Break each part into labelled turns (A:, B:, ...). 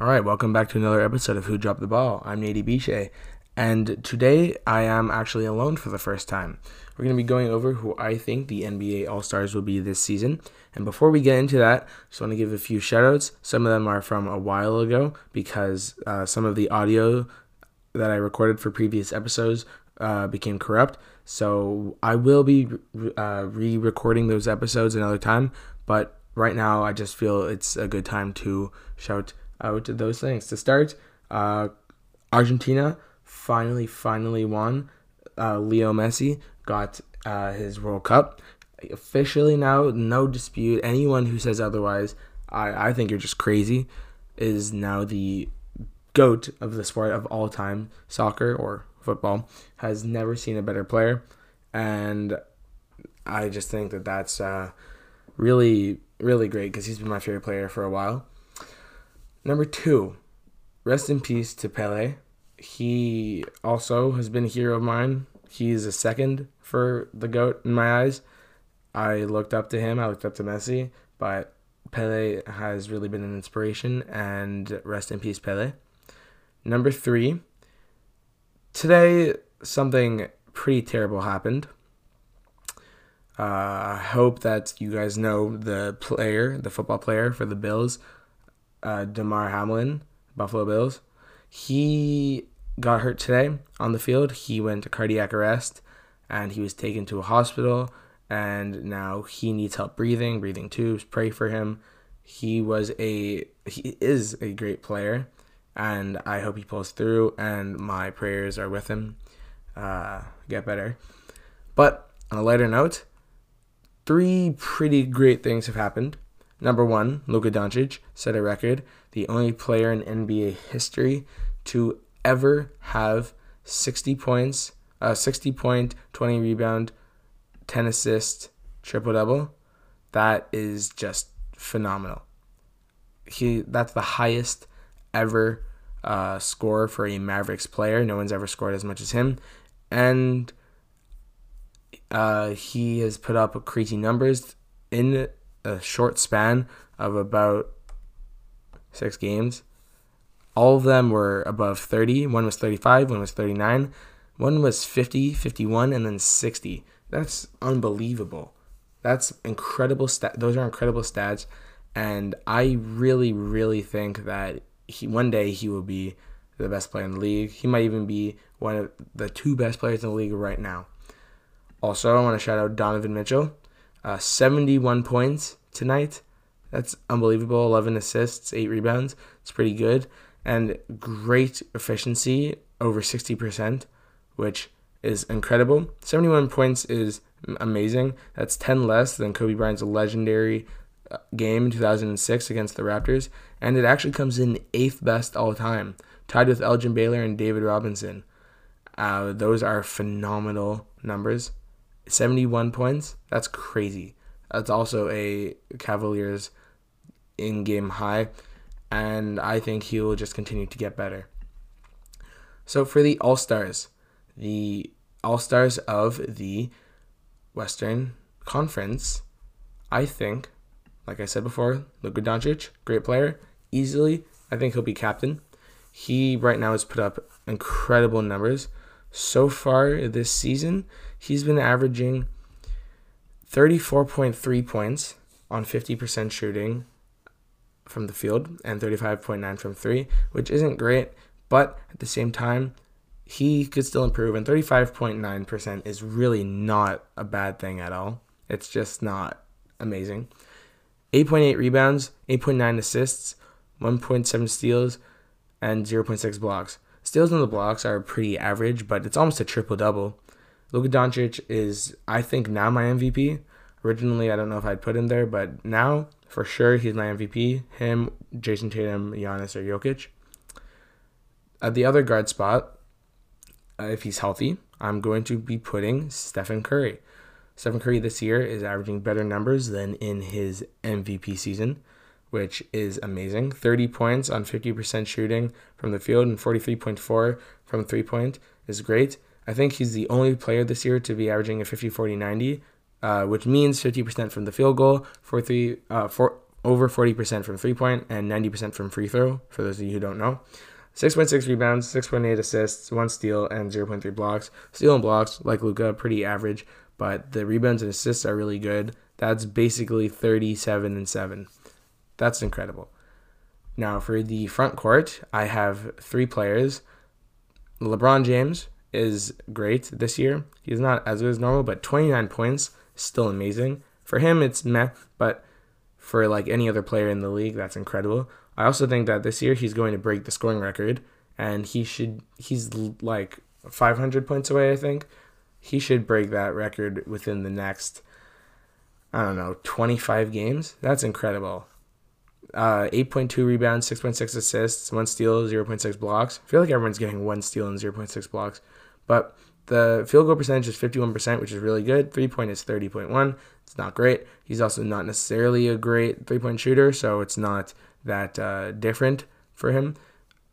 A: All right, welcome back to another episode of Who Dropped the Ball. I'm Nady Biche, and today I am actually alone for the first time. We're going to be going over who I think the NBA All Stars will be this season. And before we get into that, just want to give a few shout outs. Some of them are from a while ago because uh, some of the audio that I recorded for previous episodes uh, became corrupt. So I will be uh, re recording those episodes another time. But right now, I just feel it's a good time to shout out those things. To start, uh, Argentina finally, finally won. Uh, Leo Messi got uh, his World Cup. Officially now, no dispute. Anyone who says otherwise, I, I think you're just crazy, is now the GOAT of the sport of all time, soccer or football. Has never seen a better player. And I just think that that's uh, really, really great because he's been my favorite player for a while. Number two, rest in peace to Pele. He also has been a hero of mine. He's a second for the GOAT in my eyes. I looked up to him, I looked up to Messi, but Pele has really been an inspiration, and rest in peace, Pele. Number three, today something pretty terrible happened. Uh, I hope that you guys know the player, the football player for the Bills, uh, Damar Hamlin, Buffalo Bills. He got hurt today on the field. He went to cardiac arrest and he was taken to a hospital. And now he needs help breathing, breathing tubes. Pray for him. He was a he is a great player, and I hope he pulls through. And my prayers are with him. Uh, get better. But on a lighter note, three pretty great things have happened. Number one, Luka Doncic set a record, the only player in NBA history to ever have 60 points, uh, 60 point, 20 rebound, 10 assist, triple double. That is just phenomenal. He that's the highest ever uh, score for a Mavericks player. No one's ever scored as much as him, and uh, he has put up crazy numbers in a short span of about six games. All of them were above 30. One was 35, one was 39, one was 50, 51, and then 60. That's unbelievable. That's incredible stat. Those are incredible stats, and I really, really think that he one day he will be the best player in the league. He might even be one of the two best players in the league right now. Also, I want to shout out Donovan Mitchell, uh, 71 points tonight. That's unbelievable. 11 assists, 8 rebounds. It's pretty good. And great efficiency, over 60%, which is incredible. 71 points is amazing. That's 10 less than Kobe Bryant's legendary uh, game in 2006 against the Raptors. And it actually comes in eighth best all time, tied with Elgin Baylor and David Robinson. Uh, those are phenomenal numbers. 71 points, that's crazy. That's also a Cavaliers in game high, and I think he will just continue to get better. So for the All Stars, the All Stars of the Western Conference, I think, like I said before, Luka Doncic, great player, easily. I think he'll be captain. He right now has put up incredible numbers. So far this season, he's been averaging 34.3 points on 50% shooting from the field and 35.9 from three, which isn't great, but at the same time, he could still improve. And 35.9% is really not a bad thing at all. It's just not amazing. 8.8 rebounds, 8.9 assists, 1.7 steals, and 0.6 blocks. Steals and the blocks are pretty average, but it's almost a triple double. Luka Doncic is, I think, now my MVP. Originally, I don't know if I'd put him there, but now for sure he's my MVP. Him, Jayson Tatum, Giannis, or Jokic. At the other guard spot, uh, if he's healthy, I'm going to be putting Stephen Curry. Stephen Curry this year is averaging better numbers than in his MVP season, which is amazing. 30 points on 50% shooting from the field and 43.4 from three point is great. I think he's the only player this year to be averaging a 50 40 90, uh, which means 50% from the field goal, 43, uh, over 40% from three point and 90% from free throw, for those of you who don't know. 6.6 rebounds, 6.8 assists, 1 steal, and 0.3 blocks. Steal and blocks, like Luka, pretty average, but the rebounds and assists are really good. That's basically 37 and 7. That's incredible. Now, for the front court, I have three players. LeBron James is great this year. He's not as good as normal, but 29 points, still amazing. For him, it's meh, but for like any other player in the league, that's incredible. I also think that this year he's going to break the scoring record, and he should. He's like 500 points away, I think. He should break that record within the next, I don't know, 25 games. That's incredible. Uh, 8.2 rebounds, 6.6 assists, 1 steal, 0.6 blocks. I feel like everyone's getting 1 steal and 0.6 blocks. But the field goal percentage is 51%, which is really good. Three point is 30.1. It's not great. He's also not necessarily a great three point shooter, so it's not that uh, different for him.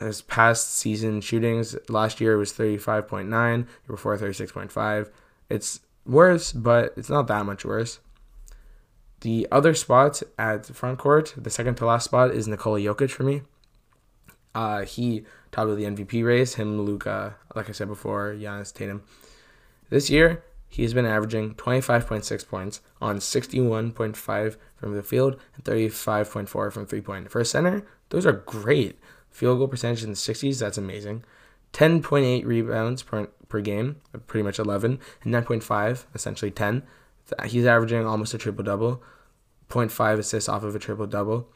A: His past season shootings last year was 35.9, year before 36.5. It's worse, but it's not that much worse. The other spot at the front court, the second to last spot, is Nikola Jokic for me. Uh, he top of the MVP race. Him, Luka, like I said before, Giannis Tatum. This year, he's been averaging 25.6 points on 61.5 from the field and 35.4 from three point. For a center, those are great. Field goal percentage in the 60s, that's amazing. 10.8 rebounds per, per game, pretty much 11, and 9.5, essentially 10. He's averaging almost a triple double, 0.5 assists off of a triple double.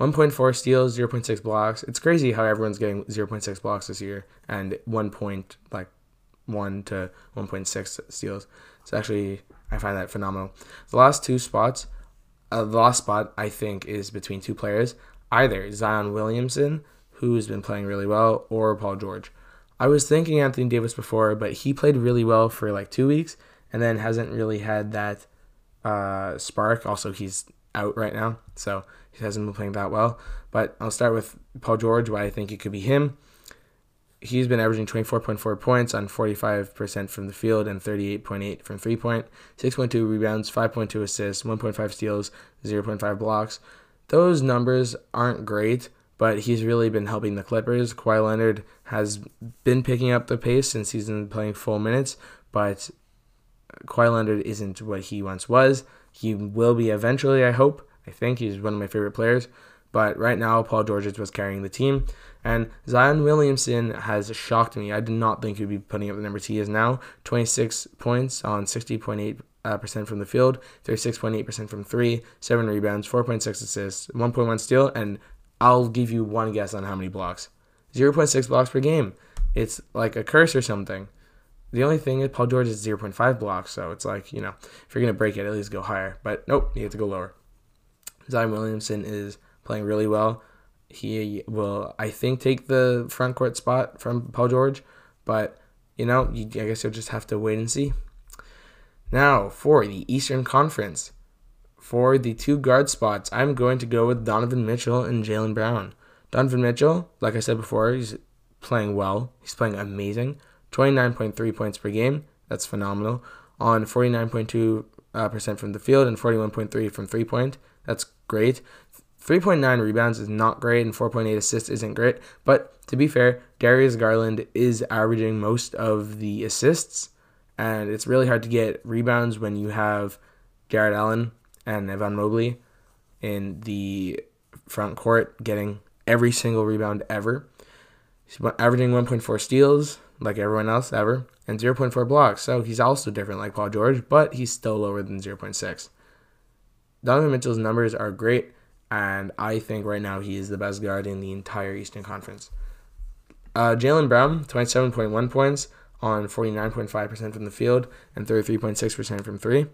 A: 1.4 steals, 0.6 blocks. It's crazy how everyone's getting 0.6 blocks this year and 1 point like 1 to 1.6 steals. It's actually I find that phenomenal. The last two spots, uh, the last spot I think is between two players, either Zion Williamson, who's been playing really well, or Paul George. I was thinking Anthony Davis before, but he played really well for like two weeks and then hasn't really had that uh, spark. Also, he's out right now, so he hasn't been playing that well. But I'll start with Paul George, why I think it could be him. He's been averaging 24.4 points on 45% from the field and 38.8 from three point, 6.2 rebounds, 5.2 assists, 1.5 steals, 0.5 blocks. Those numbers aren't great, but he's really been helping the Clippers. Kawhi Leonard has been picking up the pace since he's been playing full minutes, but Kawhi Leonard isn't what he once was. He will be eventually, I hope. I think he's one of my favorite players. But right now, Paul George was carrying the team. And Zion Williamson has shocked me. I did not think he'd be putting up the numbers he is now. 26 points on 60.8 uh, percent from the field, 36.8% from three, seven rebounds, 4.6 assists, 1.1 steal, and I'll give you one guess on how many blocks. 0.6 blocks per game. It's like a curse or something. The only thing is Paul George is 0.5 blocks, so it's like, you know, if you're going to break it, at least go higher. But nope, you have to go lower. Zion Williamson is playing really well. He will, I think, take the front court spot from Paul George, but, you know, you, I guess you'll just have to wait and see. Now, for the Eastern Conference, for the two guard spots, I'm going to go with Donovan Mitchell and Jaylen Brown. Donovan Mitchell, like I said before, he's playing well. He's playing amazing. 29.3 points per game. That's phenomenal. On 49.2 uh, percent from the field and 41.3 from three point. That's great. 3.9 rebounds is not great, and 4.8 assists isn't great. But to be fair, Darius Garland is averaging most of the assists, and it's really hard to get rebounds when you have Jarrett Allen and Evan Mobley in the front court getting every single rebound ever. He's averaging 1.4 steals, like everyone else ever, and 0.4 blocks. So he's also different like Paul George, but he's still lower than 0.6. Donovan Mitchell's numbers are great, and I think right now he is the best guard in the entire Eastern Conference. Uh, Jaylen Brown, 27.1 points on 49.5% from the field and 33.6% from three.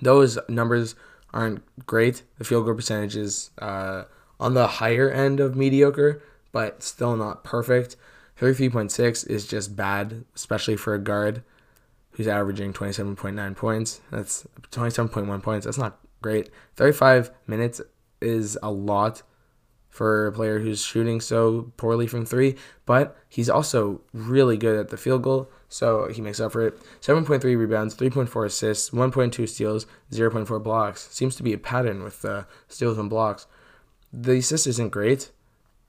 A: Those numbers aren't great. The field goal percentage is uh, on the higher end of mediocre, but still not perfect. 33.6 is just bad, especially for a guard who's averaging 27.9 points. That's 27.1 points. That's not great. 35 minutes is a lot for a player who's shooting so poorly from three, but he's also really good at the field goal, so he makes up for it. 7.3 rebounds, 3.4 assists, 1.2 steals, 0.4 blocks. Seems to be a pattern with uh, steals and blocks. The assist isn't great,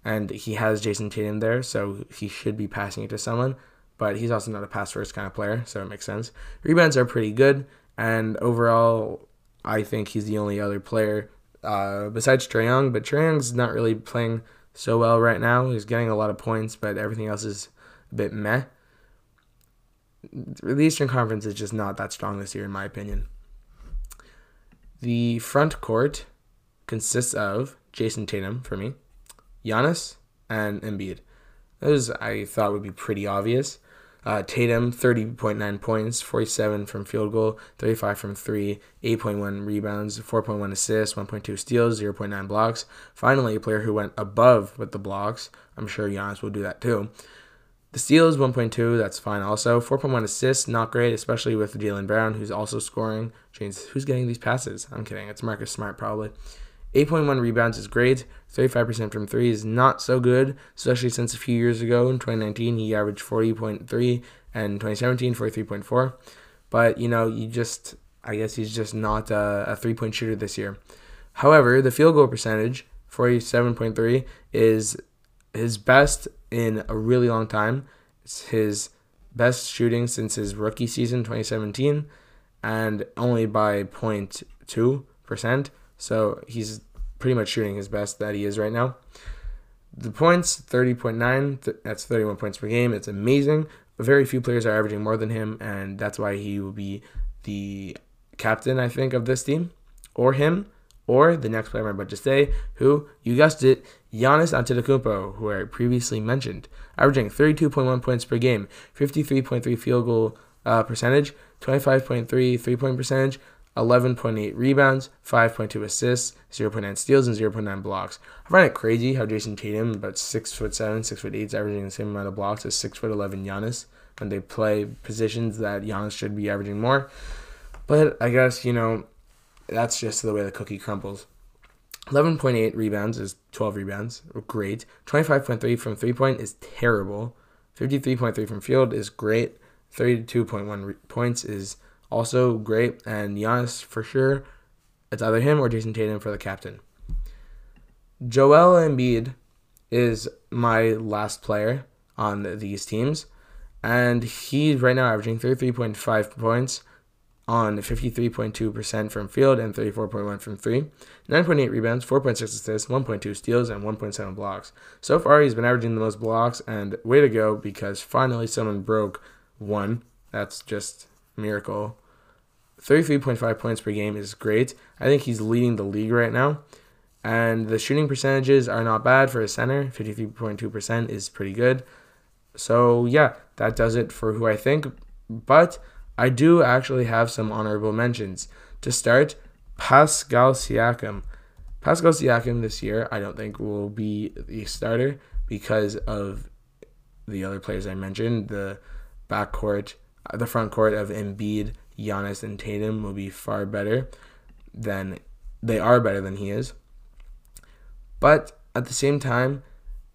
A: and he has Jayson Tatum there, so he should be passing it to someone, but he's also not a pass first kind of player, so it makes sense. Rebounds are pretty good, and overall, I think he's the only other player uh, besides Trae Young, but Trae Young's not really playing so well right now. He's getting a lot of points, but everything else is a bit meh. The Eastern Conference is just not that strong this year, in my opinion. The front court consists of Jayson Tatum for me, Giannis, and Embiid. Those I thought would be pretty obvious. Uh, Tatum, 30.9 points, 47 from field goal, 35 from three, 8.1 rebounds, 4.1 assists, 1.2 steals, 0.9 blocks. Finally, a player who went above with the blocks. I'm sure Giannis will do that too. The steals, 1.2, that's fine also. 4.1 assists, not great, especially with Jaylen Brown, who's also scoring. James, who's getting these passes? I'm kidding. It's Marcus Smart, probably. 8.1 rebounds is great. 35% from three is not so good, especially since a few years ago in 2019 he averaged 40.3 and 2017 43.4. But you know, you just I guess he's just not a, a three point shooter this year. However, the field goal percentage 47.3 is his best in a really long time. It's his best shooting since his rookie season 2017 and only by 0.2%. So he's pretty much shooting his best that he is right now. The points, 30.9, that's 31 points per game. It's amazing. Very few players are averaging more than him, and that's why he will be the captain, I think, of this team. Or him, or the next player I'm about to say, who, you guessed it, Giannis Antetokounmpo, who I previously mentioned, averaging 32.1 points per game, 53.3 field goal uh, percentage, 25.3 three-point percentage, 11.8 rebounds, 5.2 assists, 0.9 steals, and 0.9 blocks. I find it crazy how Jayson Tatum, about six foot seven, six foot eight, is averaging the same amount of blocks as six foot eleven Giannis when they play positions that Giannis should be averaging more. But I guess you know that's just the way the cookie crumbles. 11.8 rebounds is 12 rebounds, great. 25.3 from three point is terrible. 53.3 from field is great. 32.1 re- points is also great. And Giannis, for sure, it's either him or Jayson Tatum for the captain. Joel Embiid is my last player on these teams. And he's right now averaging 33.5 points on 53.2% from field and 34.1 from three, 9.8 rebounds, 4.6 assists, 1.2 steals, and 1.7 blocks. So far, he's been averaging the most blocks, and way to go because finally someone broke one. That's just miracle. 33.5 points per game is great. I think he's leading the league right now. And the shooting percentages are not bad for a center. 53.2% is pretty good. So, yeah, that does it for who I think. But I do actually have some honorable mentions. To start, Pascal Siakam. Pascal Siakam this year, I don't think will be the starter because of the other players I mentioned. The backcourt, the front court of Embiid, Giannis, and Tatum will be far better than they are better than he is. But at the same time,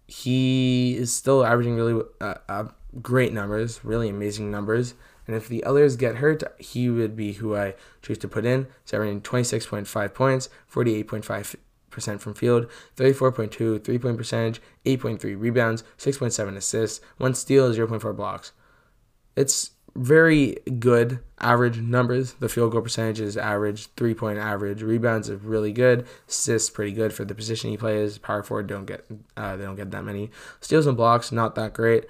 A: he is still averaging really uh, uh, great numbers, really amazing numbers. And if the others get hurt, he would be who I choose to put in. So averaging 26.5 points, 48.5% from field, 34.2 three point percentage, 8.3 rebounds, 6.7 assists, 1 steal, 0.4 blocks. It's very good average numbers. The field goal percentage is average, three point average. Rebounds are really good. Assists pretty good for the position he plays. Power forward don't get uh, they don't get that many. Steals and blocks not that great,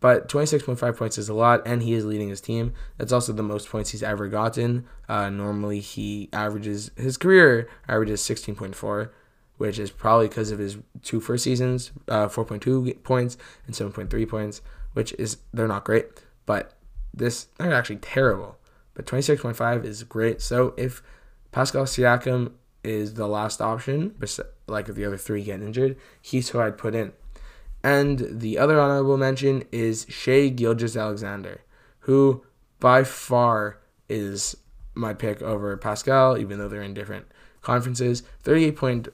A: but 26.5 points is a lot, and he is leading his team. That's also the most points he's ever gotten. Uh, normally he averages his career averages 16.4 which is probably because of his two first seasons, uh, 4.2 points and 7.3 points, which is they're not great, but this they're actually terrible, but 26.5 is great. So if Pascal Siakam is the last option, like if the other three get injured, he's who I'd put in. And the other honorable mention is Shai Gilgeous-Alexander, who by far is my pick over Pascal, even though they're in different conferences. 38 point,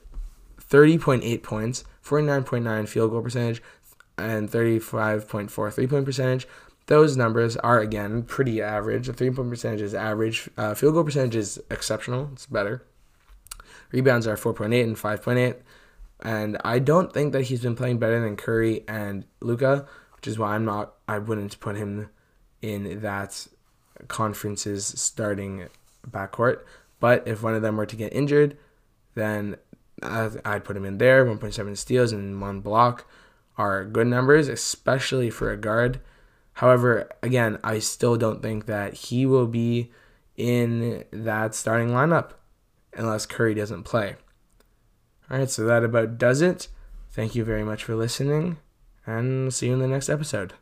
A: 30.8 points, 49.9 field goal percentage, and 35.4 three point percentage. Those numbers are again pretty average. The three point percentage is average. Uh, field goal percentage is exceptional. It's better. Rebounds are 4.8 and 5.8. And I don't think that he's been playing better than Curry and Luka, which is why I'm not. I wouldn't put him in that conference's starting backcourt. But if one of them were to get injured, then I'd put him in there. 1.7 steals and one block are good numbers, especially for a guard. However, again, I still don't think that he will be in that starting lineup unless Curry doesn't play. All right, so that about does it. Thank you very much for listening, and see you in the next episode.